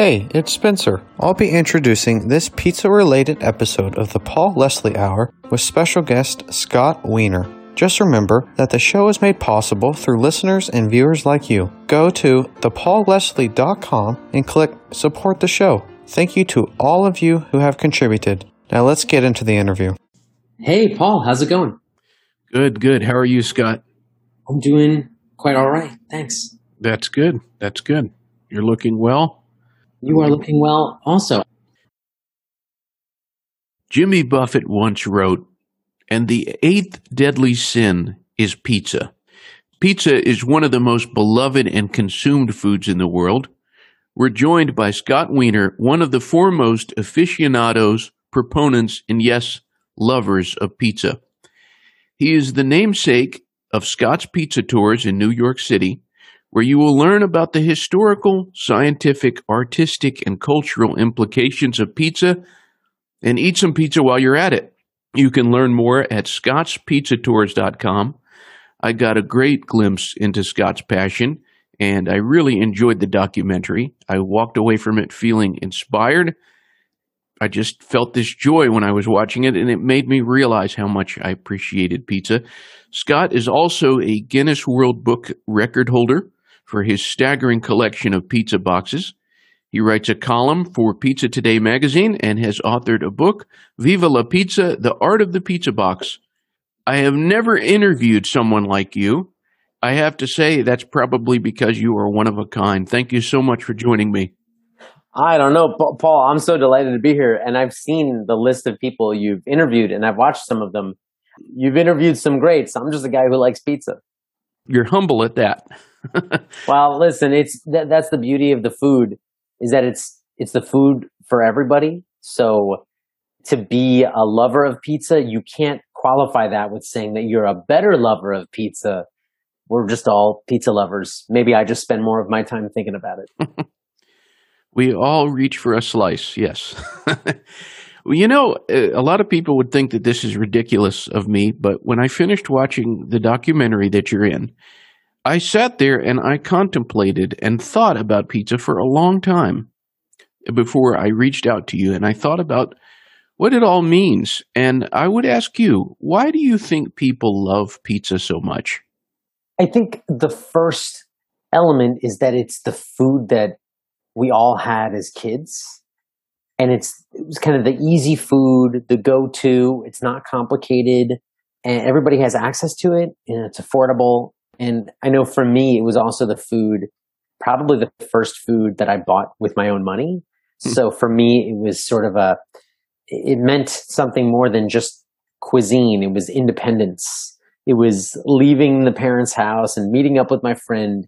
Hey, it's Spencer. I'll be introducing this pizza related episode of the Paul Leslie Hour with special guest Scott Wiener. Just remember that the show is made possible through listeners and viewers like you. Go to thepaulleslie.com and click support the show. Thank you to all of you who have contributed. Now let's get into the interview. Hey, Paul, how's it going? Good, good. How are you, Scott? I'm doing quite all right. Thanks. That's good. That's good. You're looking well. You are looking well also. Jimmy Buffett once wrote, and the eighth deadly sin is pizza. Pizza is one of the most beloved and consumed foods in the world. We're joined by Scott Wiener, one of the foremost aficionados, proponents, and yes, lovers of pizza. He is the namesake of Scott's Pizza Tours in New York City where you will learn about the historical, scientific, artistic, and cultural implications of pizza and eat some pizza while you're at it. You can learn more at scottspizzatours.com. I got a great glimpse into Scott's passion, and I really enjoyed the documentary. I walked away from it feeling inspired. I just felt this joy when I was watching it, and it made me realize how much I appreciated pizza. Scott is also a Guinness World Book record holder for his staggering collection of pizza boxes. He writes a column for Pizza Today magazine and has authored a book, Viva la Pizza The Art of the Pizza Box. I have never interviewed someone like you. I have to say that's probably because you are one of a kind. Thank you so much for joining me. I don't know, Paul. I'm so delighted to be here. And I've seen the list of people you've interviewed, and I've watched some of them. You've interviewed some greats. I'm just a guy who likes pizza. You're humble at that. well, listen, it's that, that's the beauty of the food is that it's it's the food for everybody. So to be a lover of pizza, you can't qualify that with saying that you're a better lover of pizza. We're just all pizza lovers. Maybe I just spend more of my time thinking about it. we all reach for a slice, yes. well, you know, uh, a lot of people would think that this is ridiculous of me, but when I finished watching the documentary that you're in, I sat there and I contemplated and thought about pizza for a long time before I reached out to you. And I thought about what it all means. And I would ask you, why do you think people love pizza so much? I think the first element is that it's the food that we all had as kids. And it's, it's kind of the easy food, the go to. It's not complicated and everybody has access to it and it's affordable and I know for me, it was also the food, probably the first food that I bought with my own money. Mm. So for me, it was sort of a, it meant something more than just cuisine. It was independence. It was leaving the parents' house and meeting up with my friend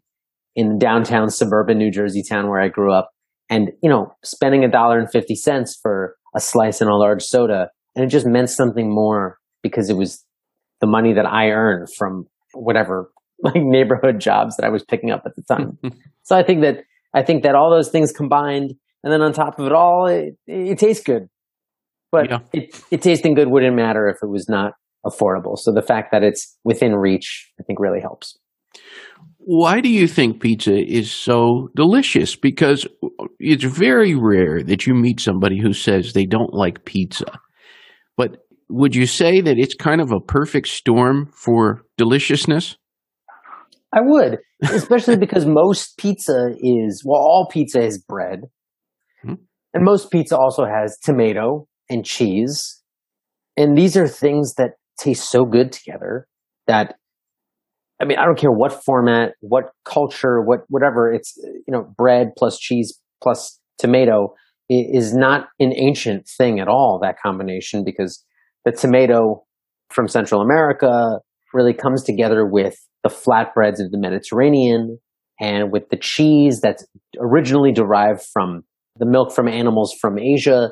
in downtown suburban New Jersey town where I grew up and, you know, spending a dollar and 50 cents for a slice and a large soda. And it just meant something more because it was the money that I earned from whatever like neighborhood jobs that I was picking up at the time. so I think that I think that all those things combined, and then on top of it all, it, it tastes good. But yeah. it, it tasting good wouldn't matter if it was not affordable. So the fact that it's within reach, I think, really helps. Why do you think pizza is so delicious? Because it's very rare that you meet somebody who says they don't like pizza. But would you say that it's kind of a perfect storm for deliciousness? I would, especially because most pizza is, well, all pizza is bread. Mm-hmm. And most pizza also has tomato and cheese. And these are things that taste so good together that, I mean, I don't care what format, what culture, what, whatever, it's, you know, bread plus cheese plus tomato is not an ancient thing at all, that combination, because the tomato from Central America really comes together with the flatbreads of the Mediterranean and with the cheese that's originally derived from the milk from animals from Asia.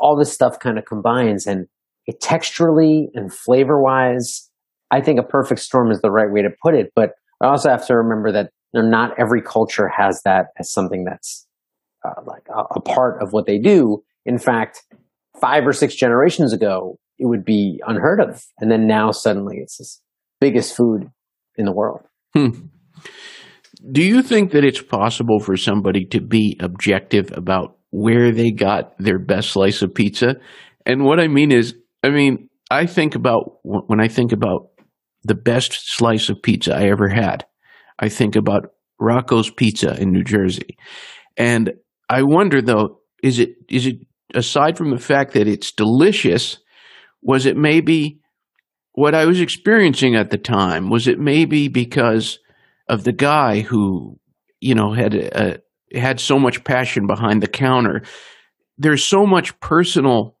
All this stuff kind of combines and it texturally and flavor wise, I think a perfect storm is the right way to put it. But I also have to remember that you know, not every culture has that as something that's uh, like a, a part of what they do. In fact, five or six generations ago, it would be unheard of. And then now suddenly it's this biggest food in the world. Hmm. Do you think that it's possible for somebody to be objective about where they got their best slice of pizza? And what I mean is, I mean, I think about when I think about the best slice of pizza I ever had, I think about Rocco's Pizza in New Jersey. And I wonder though, is it is it aside from the fact that it's delicious, was it maybe what I was experiencing at the time? Was it maybe because of the guy who, you know, had a, had so much passion behind the counter? There's so much personal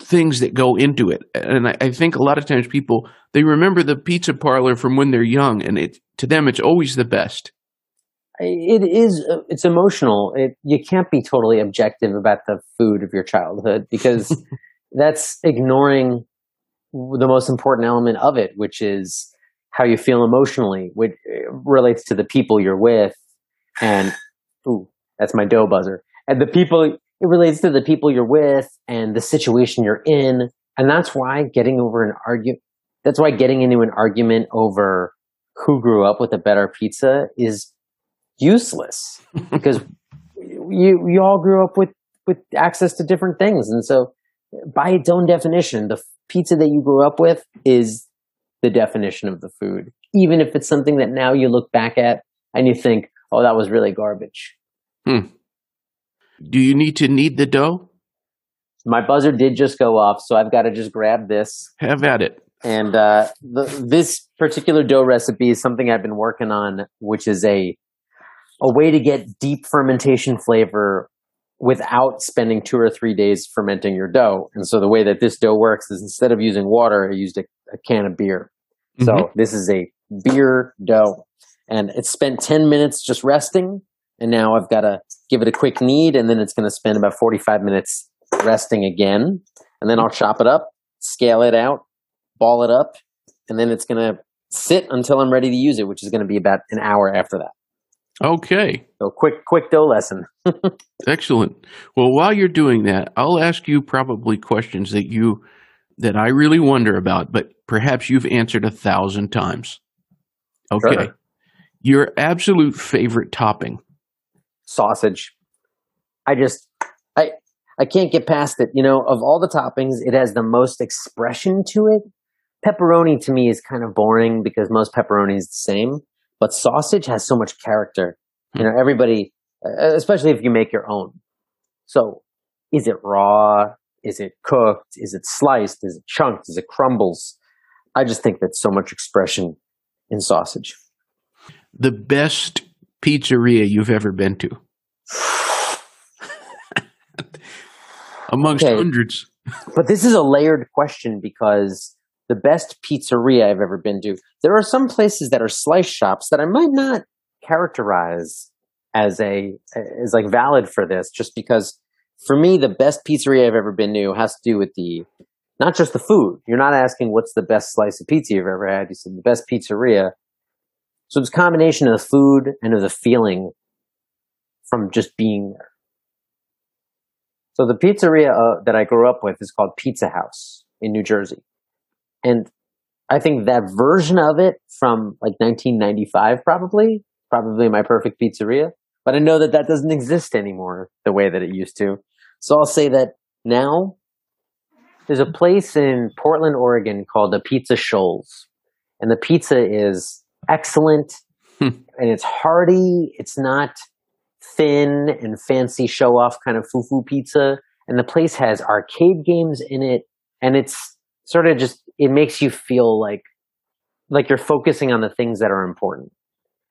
things that go into it, and I, I think a lot of times people they remember the pizza parlor from when they're young, and it to them it's always the best. It is. Uh, it's emotional. It, you can't be totally objective about the food of your childhood because that's ignoring the most important element of it, which is how you feel emotionally, which uh, relates to the people you're with, and ooh, that's my dough buzzer. And the people it relates to the people you're with and the situation you're in, and that's why getting over an argument. That's why getting into an argument over who grew up with a better pizza is useless because you you all grew up with with access to different things, and so by its own definition, the pizza that you grew up with is the definition of the food, even if it's something that now you look back at and you think, "Oh, that was really garbage." Hmm. Do you need to knead the dough? My buzzer did just go off, so I've got to just grab this. Have at it. And uh, the, this particular dough recipe is something I've been working on, which is a a way to get deep fermentation flavor without spending two or three days fermenting your dough. And so the way that this dough works is instead of using water, I used a, a can of beer. Mm-hmm. So this is a beer dough. And it's spent 10 minutes just resting. And now I've got to give it a quick knead. And then it's going to spend about 45 minutes resting again. And then I'll chop it up, scale it out, ball it up. And then it's going to sit until I'm ready to use it, which is going to be about an hour after that. Okay. So quick, quick dough lesson. Excellent. Well, while you're doing that, I'll ask you probably questions that you that I really wonder about, but perhaps you've answered a thousand times. Okay. Sure. Your absolute favorite topping? Sausage. I just I I can't get past it. You know, of all the toppings, it has the most expression to it. Pepperoni to me is kind of boring because most pepperoni is the same. But sausage has so much character. You hmm. know, everybody, especially if you make your own. So, is it raw? Is it cooked? Is it sliced? Is it chunked? Is it crumbles? I just think that's so much expression in sausage. The best pizzeria you've ever been to? Amongst okay. hundreds. but this is a layered question because the best pizzeria I've ever been to. There are some places that are slice shops that I might not characterize as a as like valid for this, just because for me the best pizzeria I've ever been to has to do with the not just the food. You're not asking what's the best slice of pizza you've ever had. You said the best pizzeria. So it's a combination of the food and of the feeling from just being there. So the pizzeria uh, that I grew up with is called Pizza House in New Jersey. And I think that version of it from like 1995, probably, probably my perfect pizzeria. But I know that that doesn't exist anymore the way that it used to. So I'll say that now there's a place in Portland, Oregon called the Pizza Shoals. And the pizza is excellent hmm. and it's hearty. It's not thin and fancy show off kind of foo foo pizza. And the place has arcade games in it. And it's sort of just it makes you feel like like you're focusing on the things that are important,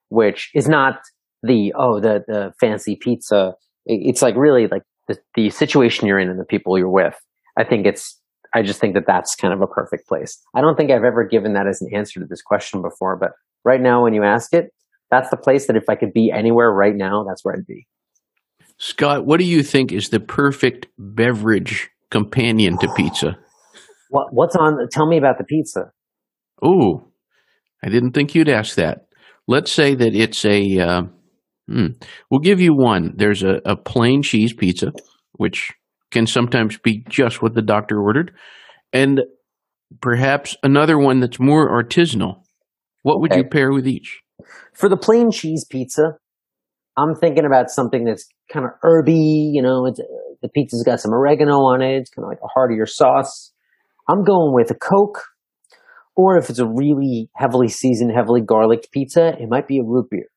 which is not the oh the the fancy pizza. It's like really like the, the situation you're in and the people you're with. I think it's I just think that that's kind of a perfect place. I don't think I've ever given that as an answer to this question before, but right now when you ask it, that's the place that if I could be anywhere right now, that's where I'd be. Scott, what do you think is the perfect beverage companion to pizza? What what's on? Tell me about the pizza. Oh, I didn't think you'd ask that. Let's say that it's a. Uh, hmm, we'll give you one. There's a, a plain cheese pizza, which can sometimes be just what the doctor ordered, and perhaps another one that's more artisanal. What would okay. you pair with each? For the plain cheese pizza, I'm thinking about something that's kind of herby. You know, it's, the pizza's got some oregano on it. It's kind of like a heartier sauce. I'm going with a Coke, or if it's a really heavily seasoned, heavily garlic pizza, it might be a root beer.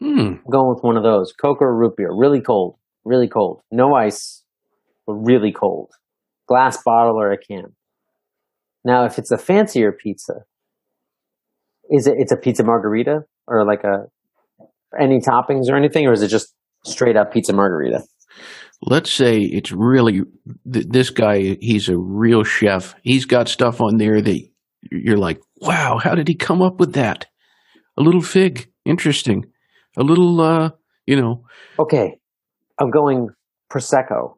Hmm. I'm going with one of those, Coke or root beer. Really cold, really cold. No ice, but really cold. Glass bottle or a can. Now, if it's a fancier pizza, is it? It's a pizza margherita or like a any toppings or anything, or is it just straight up pizza margherita? Let's say it's really th- this guy. He's a real chef. He's got stuff on there that you're like, wow, how did he come up with that? A little fig, interesting. A little, uh, you know, Okay, I'm going prosecco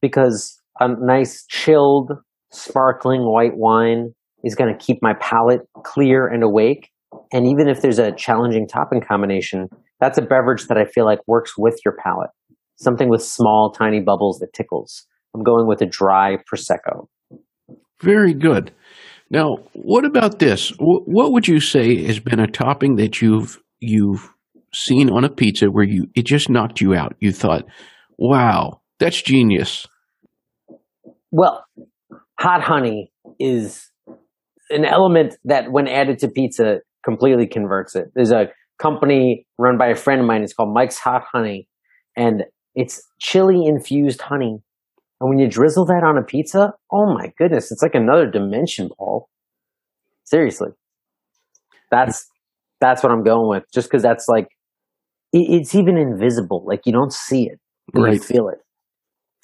because a nice chilled, sparkling white wine is going to keep my palate clear and awake. And even if there's a challenging topping combination, that's a beverage that I feel like works with your palate. Something with small, tiny bubbles that tickles. I'm going with a dry prosecco. very good. Now, what about this? What would you say has been a topping that you've you've seen on a pizza where you it just knocked you out? You thought, wow, that's genius. Well, hot honey is an element that, when added to pizza, completely converts it. There's a company run by a friend of mine. It's called Mike's Hot Honey, and it's chili infused honey. And when you drizzle that on a pizza, oh my goodness, it's like another dimension, Paul. Seriously, that's that's what I'm going with. Just because that's like it, it's even invisible, like you don't see it, but you feel it.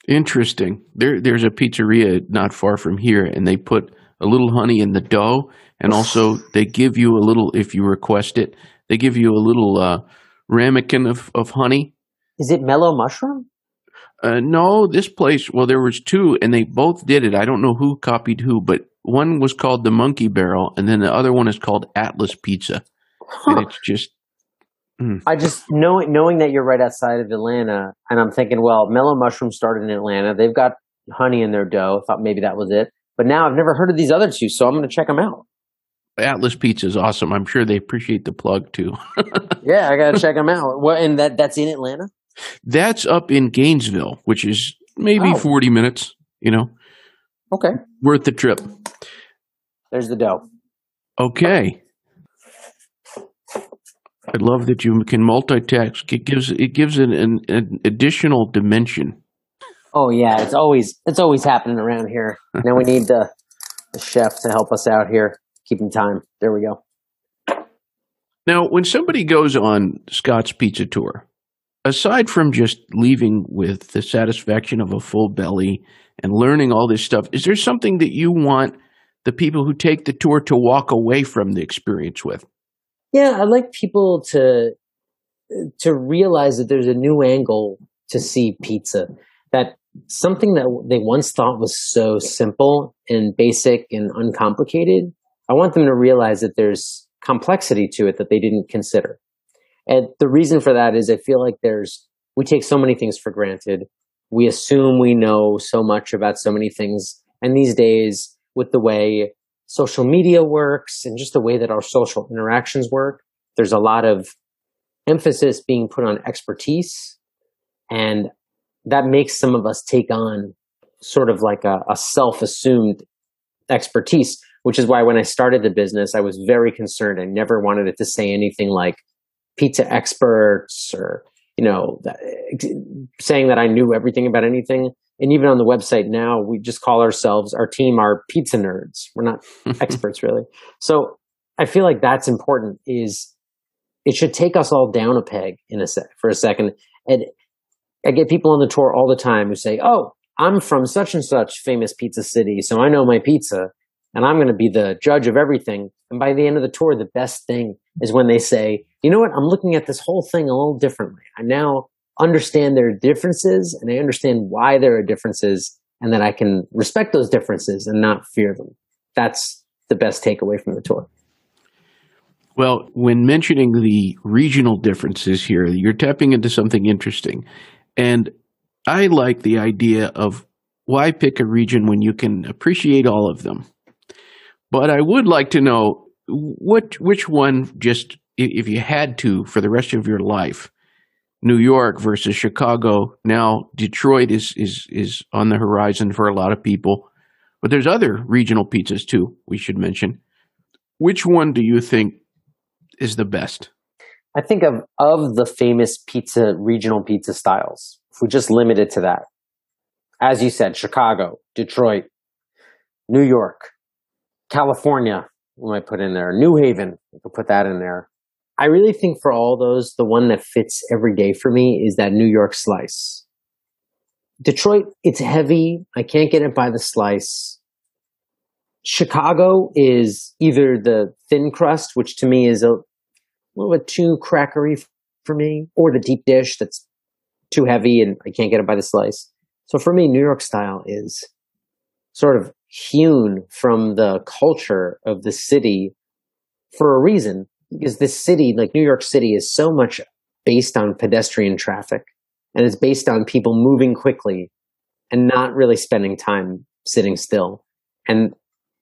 Interesting. There, there's a pizzeria not far from here, and they put a little honey in the dough, and also they give you a little, if you request it, they give you a little uh, ramekin of, of honey. Is it mellow mushroom? Uh, no, this place. Well, there was two, and they both did it. I don't know who copied who, but one was called the Monkey Barrel, and then the other one is called Atlas Pizza, and it's just I just knowing knowing that you're right outside of Atlanta, and I'm thinking, well, Mellow Mushroom started in Atlanta. They've got honey in their dough. I thought maybe that was it, but now I've never heard of these other two, so I'm going to check them out. Atlas Pizza is awesome. I'm sure they appreciate the plug too. Yeah, I got to check them out. Well, and that that's in Atlanta. That's up in Gainesville, which is maybe Oh. 40 minutes. You know, Okay, worth the trip. there's the dough. Okay. I love that you can multitask. It gives it gives it an, an additional dimension. Oh yeah, it's always it's always happening around here. Now we need the, the chef to help us out here, keeping time. There we go. Now, when somebody goes on Scott's Pizza Tour, aside from just leaving with the satisfaction of a full belly and learning all this stuff, is there something that you want the people who take the tour to walk away from the experience with? Yeah, I'd like people to to realize that there's a new angle to see pizza. That something that they once thought was so simple and basic and uncomplicated. I want them to realize that there's complexity to it that they didn't consider. And the reason for that is I feel like there's we take so many things for granted. We assume we know so much about so many things. And these days, with the way social media works and just the way that our social interactions work, there's a lot of emphasis being put on expertise. And that makes some of us take on sort of like a, a self assumed expertise, which is why when I started the business, I was very concerned. I never wanted it to say anything like pizza experts or, you know, saying that I knew everything about anything. And even on the website now, we just call ourselves, our team, our pizza nerds. We're not experts really. So I feel like that's important is it should take us all down a peg in a sec for a second. And I get people on the tour all the time who say, Oh, I'm from such and such famous pizza city, so I know my pizza and I'm going to be the judge of everything. And by the end of the tour, the best thing is when they say, you know what? I'm looking at this whole thing a little differently. I now understand there are differences and I understand why there are differences and that I can respect those differences and not fear them. That's the best takeaway from the tour. Well, when mentioning the regional differences here, you're tapping into something interesting. And I like the idea of why pick a region when you can appreciate all of them. But I would like to know what which one just if you had to for the rest of your life, New York versus Chicago. Now Detroit is is is on the horizon for a lot of people, but there's other regional pizzas too. We should mention. Which one do you think is the best? I think of of the famous pizza regional pizza styles. If we just limit it to that, as you said, Chicago, Detroit, New York, California, we might put in there, New Haven, we could put that in there. I really think for all those, the one that fits every day for me is that New York slice. Detroit, it's heavy. I can't get it by the slice. Chicago is either the thin crust, which to me is a little bit too crackery for me, or the deep dish that's too heavy and I can't get it by the slice. So for me, New York style is sort of hewn from the culture of the city for a reason because this city, like New York City, is so much based on pedestrian traffic and it's based on people moving quickly and not really spending time sitting still. And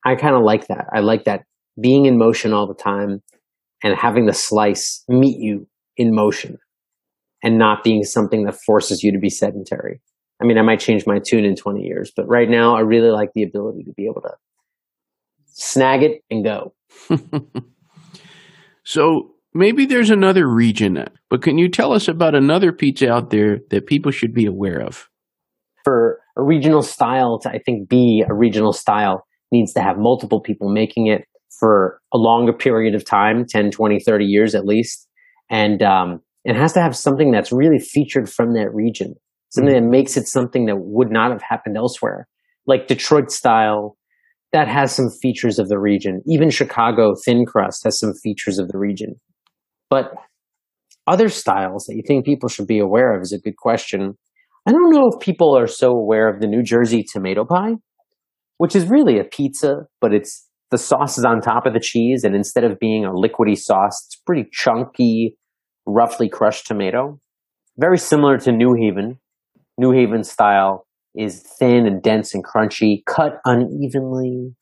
I kind of like that. I like that being in motion all the time and having the slice meet you in motion and not being something that forces you to be sedentary. I mean, I might change my tune in 20 years, but right now I really like the ability to be able to snag it and go. so maybe there's another region, but can you tell us about another pizza out there that people should be aware of? For a regional style to, I think, be a regional style needs to have multiple people making it for a longer period of time 10, 20, 30 years at least. And um, it has to have something that's really featured from that region, something mm-hmm. that makes it something that would not have happened elsewhere. Like Detroit style, that has some features of the region. Even Chicago thin crust has some features of the region. But other styles that you think people should be aware of is a good question. I don't know if people are so aware of the New Jersey tomato pie, which is really a pizza, but it's the sauce is on top of the cheese. And instead of being a liquidy sauce, it's pretty chunky, roughly crushed tomato. Very similar to New Haven. New Haven style is thin and dense and crunchy, cut unevenly,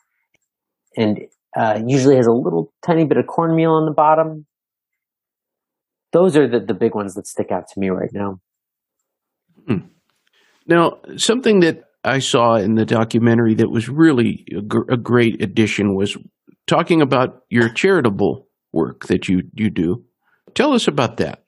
and uh, usually has a little tiny bit of cornmeal on the bottom. Those are the, the big ones that stick out to me right now. Hmm. Now, something that I saw in the documentary that was really a, gr- a great addition was talking about your charitable work that you, you do. Tell us about that.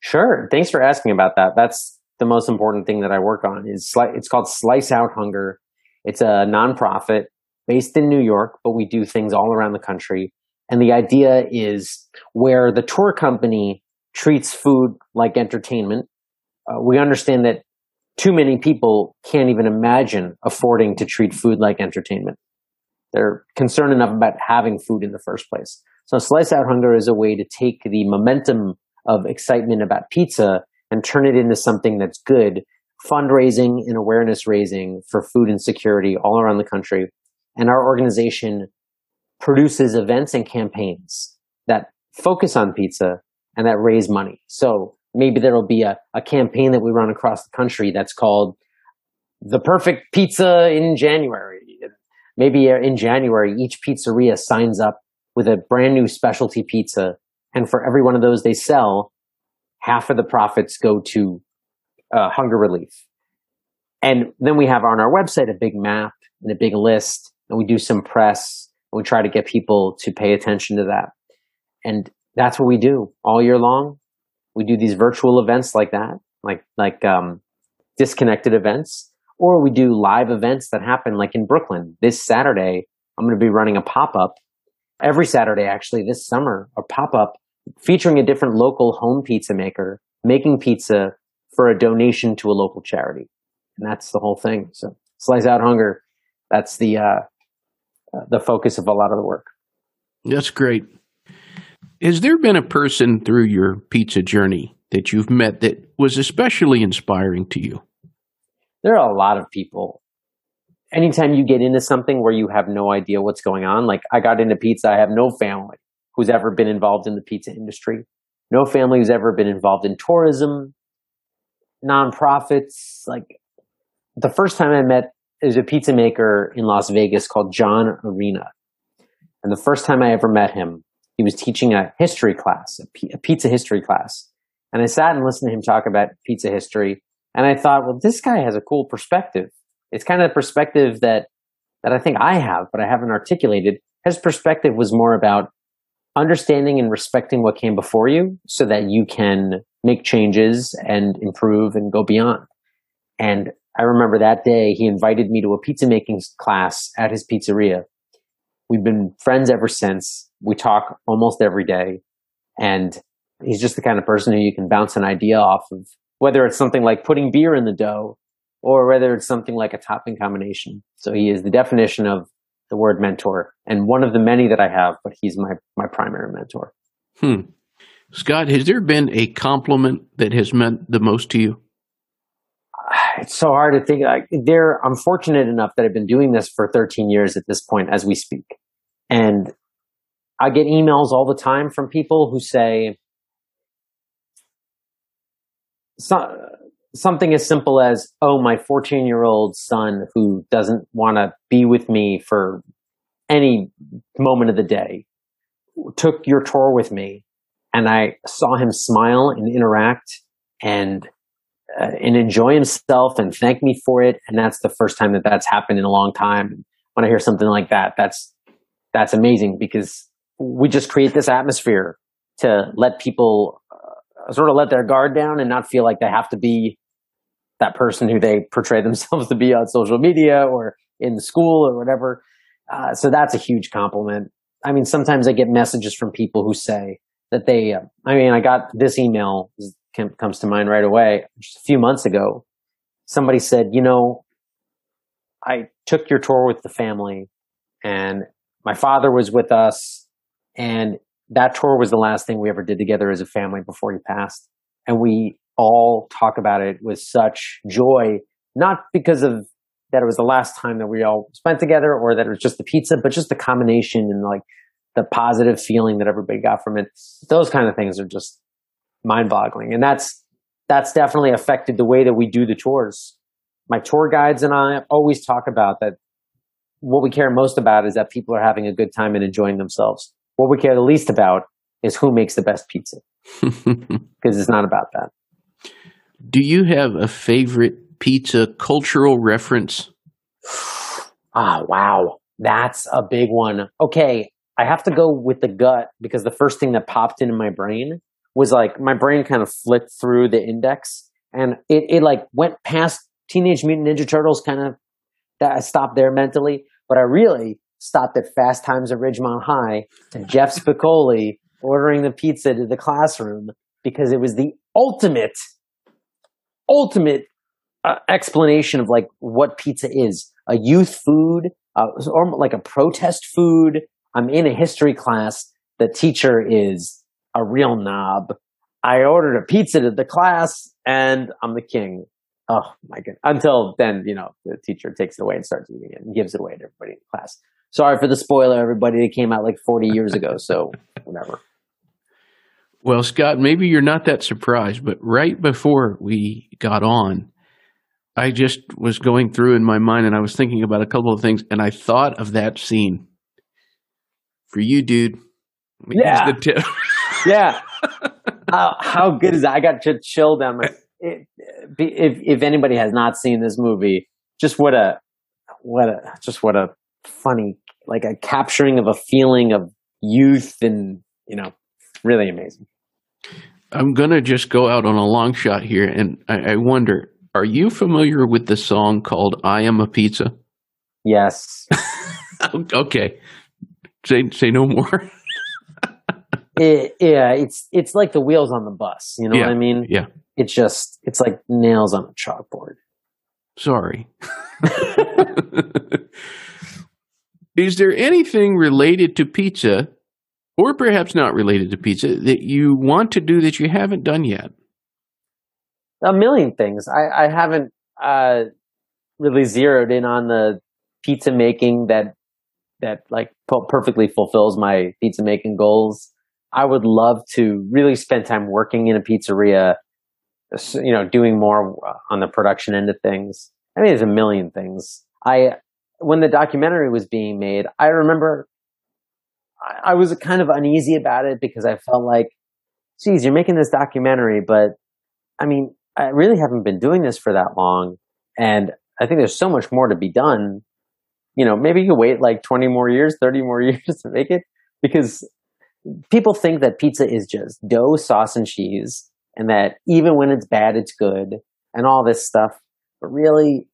Sure. Thanks for asking about that. That's the most important thing that I work on. Is sli- it's called Slice Out Hunger. It's a nonprofit based in New York, but we do things all around the country. And the idea is where the tour company treats food like entertainment. Uh, we understand that too many people can't even imagine affording to treat food like entertainment. They're concerned enough about having food in the first place. So Slice Out Hunger is a way to take the momentum of excitement about pizza and turn it into something that's good, fundraising and awareness raising for food insecurity all around the country. And our organization produces events and campaigns that focus on pizza and that raise money. So maybe there'll be a, a campaign that we run across the country that's called the perfect pizza in January. Maybe in January, each pizzeria signs up with a brand new specialty pizza. And for every one of those they sell, half of the profits go to uh, hunger relief. And then we have on our website a big map and a big list, and we do some press, and we try to get people to pay attention to that. And that's what we do all year long we do these virtual events like that, like like um, disconnected events, or we do live events that happen like in Brooklyn this Saturday. I'm going to be running a pop up every Saturday, actually this summer, a pop up featuring a different local home pizza maker making pizza for a donation to a local charity, and that's the whole thing. So slice out hunger. That's the uh, uh the focus of a lot of the work. That's great. Has there been a person through your pizza journey that you've met that was especially inspiring to you? There are a lot of people. Anytime you get into something where you have no idea what's going on, like I got into pizza, I have no family who's ever been involved in the pizza industry, no family who's ever been involved in tourism, nonprofits. Like the first time I met is a pizza maker in Las Vegas called John Arena. And the first time I ever met him, he was teaching a history class, a pizza history class. And I sat and listened to him talk about pizza history. And I thought, well, this guy has a cool perspective. It's kind of the perspective that, that I think I have, but I haven't articulated. His perspective was more about understanding and respecting what came before you so that you can make changes and improve and go beyond. And I remember that day he invited me to a pizza making class at his pizzeria. We've been friends ever since. We talk almost every day. And he's just the kind of person who you can bounce an idea off of, whether it's something like putting beer in the dough or whether it's something like a topping combination. So he is the definition of the word mentor and one of the many that I have, but he's my, my primary mentor. Hmm. Scott, has there been a compliment that has meant the most to you? It's so hard to think. Like, there, I'm fortunate enough that I've been doing this for 13 years at this point as we speak. And I get emails all the time from people who say, so, something as simple as, oh, my 14 year old son who doesn't want to be with me for any moment of the day took your tour with me and I saw him smile and interact and uh, and enjoy himself and thank me for it. And that's the first time that that's happened in a long time. When I hear something like that, that's that's amazing because we just create this atmosphere to let people uh, sort of let their guard down and not feel like they have to be that person who they portray themselves to be on social media or in school or whatever. Uh, so that's a huge compliment. I mean, sometimes I get messages from people who say, that they, uh, I mean, I got this email comes to mind right away just a few months ago. Somebody said, you know, I took your tour with the family and my father was with us and that tour was the last thing we ever did together as a family before he passed. And we all talk about it with such joy, not because of that it was the last time that we all spent together or that it was just the pizza, but just the combination and like the positive feeling that everybody got from it. Those kind of things are just mind boggling. And that's, that's definitely affected the way that we do the tours. My tour guides and I always talk about that. What we care most about is that people are having a good time and enjoying themselves. What we care the least about is who makes the best pizza because it's not about that. Do you have a favorite pizza cultural reference? Ah, wow. That's a big one. Okay. I have to go with the gut because the first thing that popped into my brain was like my brain kind of flicked through the index and it, it like went past Teenage Mutant Ninja Turtles kind of that I stopped there mentally, but I really stopped at Fast Times at Ridgemont High and Jeff Spicoli ordering the pizza to the classroom because it was the ultimate, ultimate uh, explanation of like what pizza is a youth food, uh, or like a protest food, I'm in a history class. The teacher is a real knob. I ordered a pizza to the class and I'm the king. Oh my god. Until then, you know, the teacher takes it away and starts eating it and gives it away to everybody in the class. Sorry for the spoiler, everybody. It came out like 40 years ago. So whatever. Well, Scott, maybe you're not that surprised, but right before we got on, I just was going through in my mind and I was thinking about a couple of things and I thought of that scene for you, dude. Yeah. yeah. How, how good is that? I got to chill down my. It, if if anybody has not seen this movie, just what a what a just what a funny like a capturing of a feeling of youth and you know really amazing. I'm gonna just go out on a long shot here, and I, I wonder: Are you familiar with the song called "I Am a Pizza"? Yes. okay. Say say no more. it, yeah, it's it's like the wheels on the bus. You know yeah, what I mean? Yeah. It's just it's like nails on a chalkboard. Sorry. Is there anything related to pizza, or perhaps not related to pizza, that you want to do that you haven't done yet? A million things. I, I haven't uh, really zeroed in on the pizza making that that like perfectly fulfills my pizza making goals. I would love to really spend time working in a pizzeria, you know, doing more on the production end of things. I mean, there's a million things. I, when the documentary was being made, I remember I, I was kind of uneasy about it because I felt like, geez, you're making this documentary, but I mean, I really haven't been doing this for that long. And I think there's so much more to be done. You know, maybe you wait like 20 more years, 30 more years to make it because people think that pizza is just dough, sauce, and cheese, and that even when it's bad, it's good, and all this stuff. But really,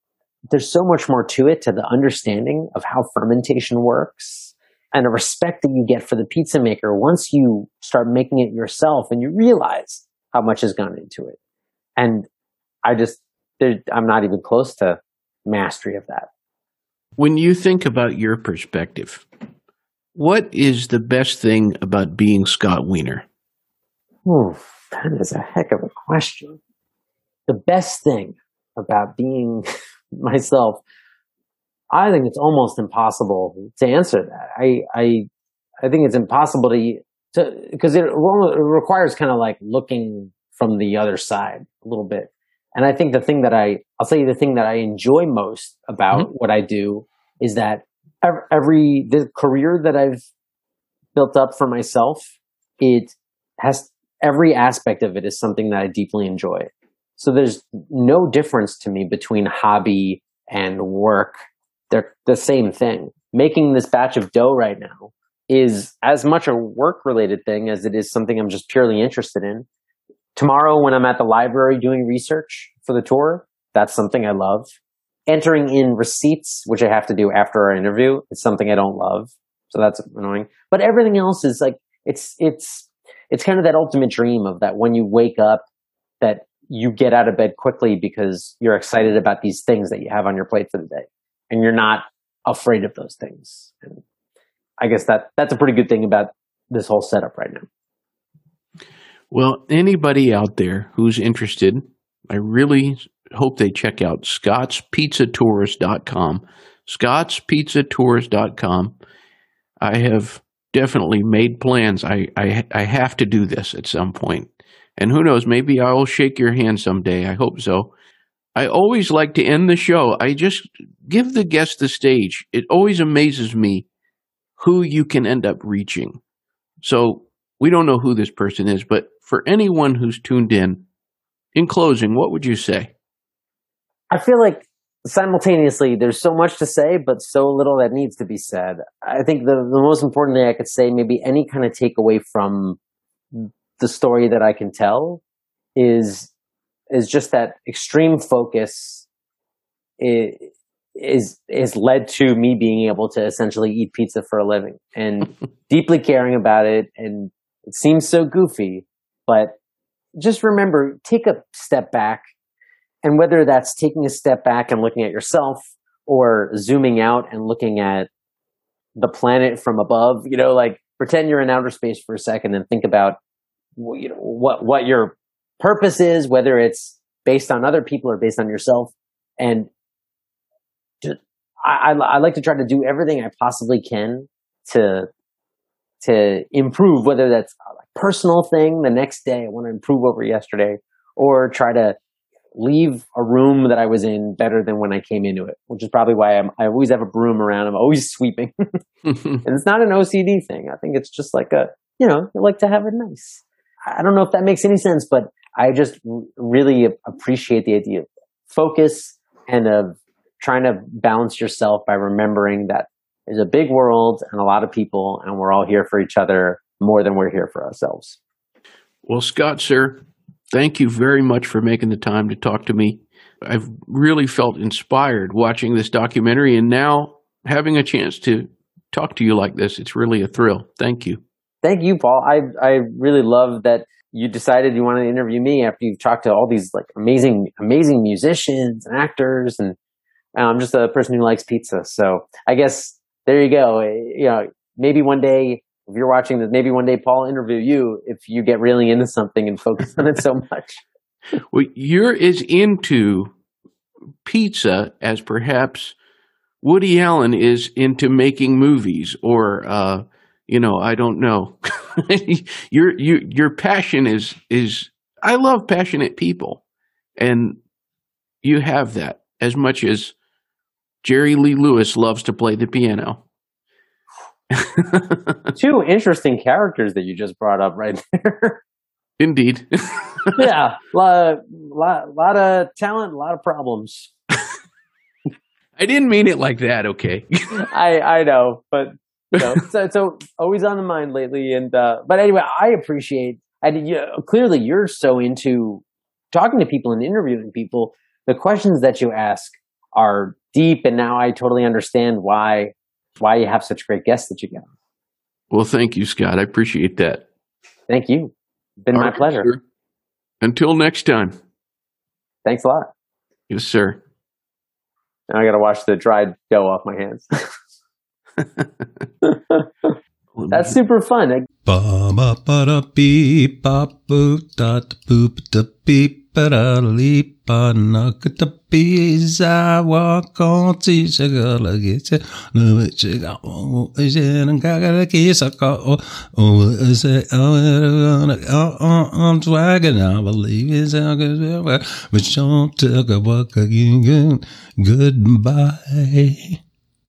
there's so much more to it to the understanding of how fermentation works and the respect that you get for the pizza maker once you start making it yourself and you realize how much has gone into it. And I just, I'm not even close to mastery of that. When you think about your perspective, what is the best thing about being Scott Wiener? Ooh, that is a heck of a question. The best thing about being myself, I think it's almost impossible to answer that. I, I, I think it's impossible to, to because it, it requires kind of like looking from the other side a little bit. And I think the thing that I, I'll tell you the thing that I enjoy most about mm-hmm. what I do is that every, the career that I've built up for myself, it has every aspect of it is something that I deeply enjoy. So there's no difference to me between hobby and work. They're the same thing. Making this batch of dough right now is as much a work related thing as it is something I'm just purely interested in. Tomorrow, when I'm at the library doing research for the tour, that's something I love. Entering in receipts, which I have to do after our interview, is something I don't love. So that's annoying. But everything else is like, it's, it's, it's kind of that ultimate dream of that when you wake up, that you get out of bed quickly because you're excited about these things that you have on your plate for the day and you're not afraid of those things. And I guess that that's a pretty good thing about this whole setup right now. Well, anybody out there who's interested, I really hope they check out scottspizzatours.com. scottspizzatours.com. I have definitely made plans. I, I, I have to do this at some point. And who knows, maybe I will shake your hand someday. I hope so. I always like to end the show. I just give the guest the stage. It always amazes me who you can end up reaching. So we don't know who this person is, but for anyone who's tuned in, in closing, what would you say? I feel like simultaneously there's so much to say, but so little that needs to be said. I think the, the most important thing I could say, maybe any kind of takeaway from the story that I can tell is is just that extreme focus is is led to me being able to essentially eat pizza for a living and deeply caring about it. And it seems so goofy but just remember take a step back. And whether that's taking a step back and looking at yourself or zooming out and looking at the planet from above you know like pretend you're in outer space for a second and think about you know what what your purpose is, whether it's based on other people or based on yourself. And just, I, I, I like to try to do everything I possibly can to to improve, whether that's a personal thing the next day, I want to improve over yesterday, or try to leave a room that I was in better than when I came into it, which is probably why I'm, I always have a broom around. I'm always sweeping. and it's not an OCD thing. I think it's just like a, you know, you like to have it nice. I don't know if that makes any sense, but I just really appreciate the idea of focus and of trying to balance yourself by remembering that there's a big world and a lot of people, and we're all here for each other more than we're here for ourselves. Well, Scott, sir, thank you very much for making the time to talk to me. I've really felt inspired watching this documentary and now having a chance to talk to you like this. It's really a thrill. Thank you. Thank you, Paul. I I really love that you decided you wanted to interview me after you've talked to all these like amazing amazing musicians and actors and I'm just a person who likes pizza. So I guess there you go. You know, maybe one day if you're watching this, maybe one day Paul will interview you if you get really into something and focus on it so much. Well, you're as into pizza as perhaps Woody Allen is into making movies or uh, you know, I don't know. your your your passion is is I love passionate people, and you have that as much as Jerry Lee Lewis loves to play the piano. Two interesting characters that you just brought up right there. Indeed. yeah, a lot, lot, lot of talent, a lot of problems. I didn't mean it like that. Okay. I I know, but so so always on the mind lately. And uh, but anyway, I appreciate. And you know, clearly, you're so into talking to people and interviewing people. The questions that you ask are deep, and now I totally understand why why you have such great guests that you get. Well, thank you, Scott. I appreciate that. Thank you. Been All my right, pleasure. sir. Until next time. Thanks a lot. Yes, sir. Now I got to wash the dried dough off my hands. That's super fun. Goodbye